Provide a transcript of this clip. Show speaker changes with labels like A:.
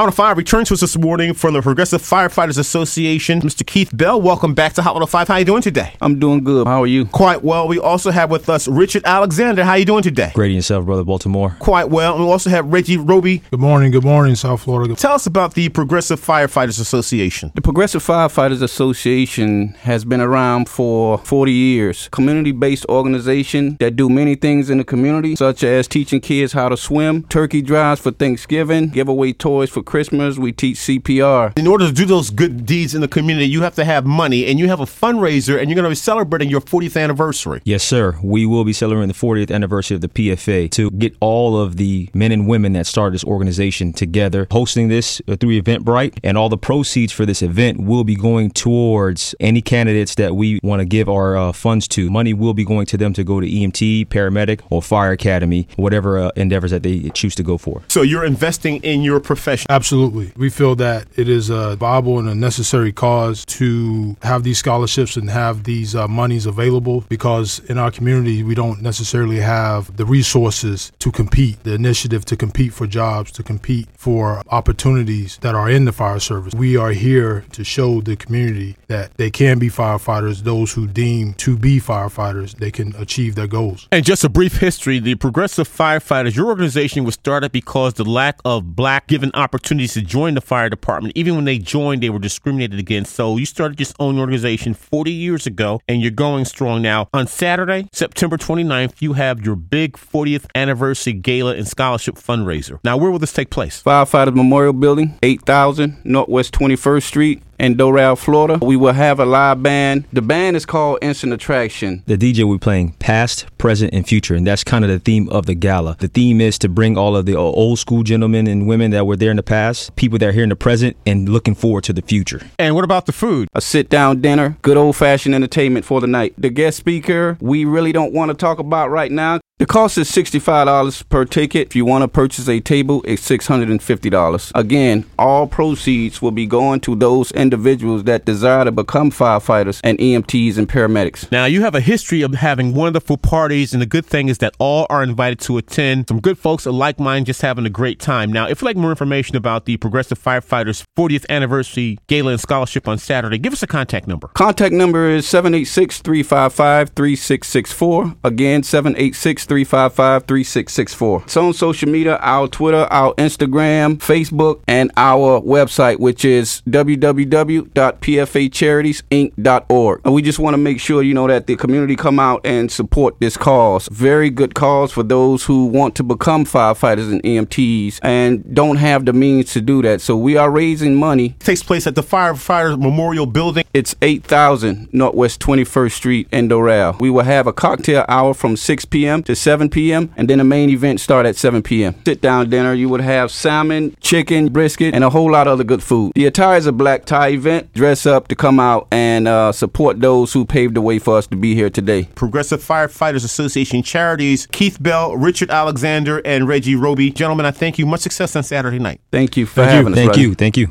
A: Hot 5 returns to us this morning from the Progressive Firefighters Association. Mr. Keith Bell, welcome back to Hot 105. How are you doing today?
B: I'm doing good. How are you?
A: Quite well. We also have with us Richard Alexander. How are you doing today?
C: Great yourself, brother Baltimore.
A: Quite well. And we also have Reggie Roby.
D: Good morning. Good morning, South Florida.
A: Tell us about the Progressive Firefighters Association.
B: The Progressive Firefighters Association has been around for 40 years. Community-based organization that do many things in the community, such as teaching kids how to swim, turkey drives for Thanksgiving, give away toys for Christmas. We teach CPR.
A: In order to do those good deeds in the community, you have to have money, and you have a fundraiser, and you're going to be celebrating your 40th anniversary.
C: Yes, sir. We will be celebrating the 40th anniversary of the PFA to get all of the men and women that started this organization together, hosting this through Eventbrite, and all the proceeds for this event will be going towards any candidates that we want to give our uh, funds to. Money will be going to them to go to EMT, paramedic, or fire academy, whatever uh, endeavors that they choose to go for.
A: So you're investing in your profession.
D: Absolutely. We feel that it is a viable and a necessary cause to have these scholarships and have these uh, monies available because in our community, we don't necessarily have the resources to compete, the initiative to compete for jobs, to compete for opportunities that are in the fire service. We are here to show the community that they can be firefighters, those who deem to be firefighters, they can achieve their goals.
A: And just a brief history the Progressive Firefighters, your organization was started because the lack of black given opportunities to join the fire department. Even when they joined, they were discriminated against. So you started your own organization 40 years ago, and you're going strong now. On Saturday, September 29th, you have your big 40th anniversary gala and scholarship fundraiser. Now, where will this take place?
B: Firefighters Memorial Building, 8000 Northwest 21st Street in Doral, Florida. We will have a live band. The band is called Instant Attraction.
C: The DJ will be playing past, present, and future, and that's kind of the theme of the gala. The theme is to bring all of the old school gentlemen and women that were there in the past, people that are here in the present, and looking forward to the future.
A: And what about the food?
B: A sit down dinner, good old fashioned entertainment for the night. The guest speaker, we really don't want to talk about right now. The cost is $65 per ticket. If you want to purchase a table, it's $650. Again, all proceeds will be going to those individuals that desire to become firefighters and EMTs and paramedics.
A: Now, you have a history of having wonderful parties, and the good thing is that all are invited to attend. Some good folks are like mine, just having a great time. Now, if you'd like more information about the Progressive Firefighters 40th Anniversary Gala and Scholarship on Saturday, give us a contact number.
B: Contact number is 786 355 3664. Again, 786 355 3664. It's on social media, our Twitter, our Instagram, Facebook, and our website, which is www.pfacharitiesinc.org. And we just want to make sure, you know, that the community come out and support this cause. Very good cause for those who want to become firefighters and EMTs and don't have the means to do that. So we are raising money.
A: It takes place at the Firefighters Memorial Building.
B: It's 8000 Northwest 21st Street in Doral. We will have a cocktail hour from 6 p.m. to 7 p.m. and then the main event start at 7 p.m. Sit down dinner. You would have salmon, chicken, brisket, and a whole lot of other good food. The attire is a black tie event. Dress up to come out and uh, support those who paved the way for us to be here today.
A: Progressive Firefighters Association charities, Keith Bell, Richard Alexander, and Reggie Roby. Gentlemen, I thank you. Much success on Saturday night.
B: Thank you for
C: Thank
B: having
C: you.
B: us.
C: Thank
B: brother.
C: you. Thank you.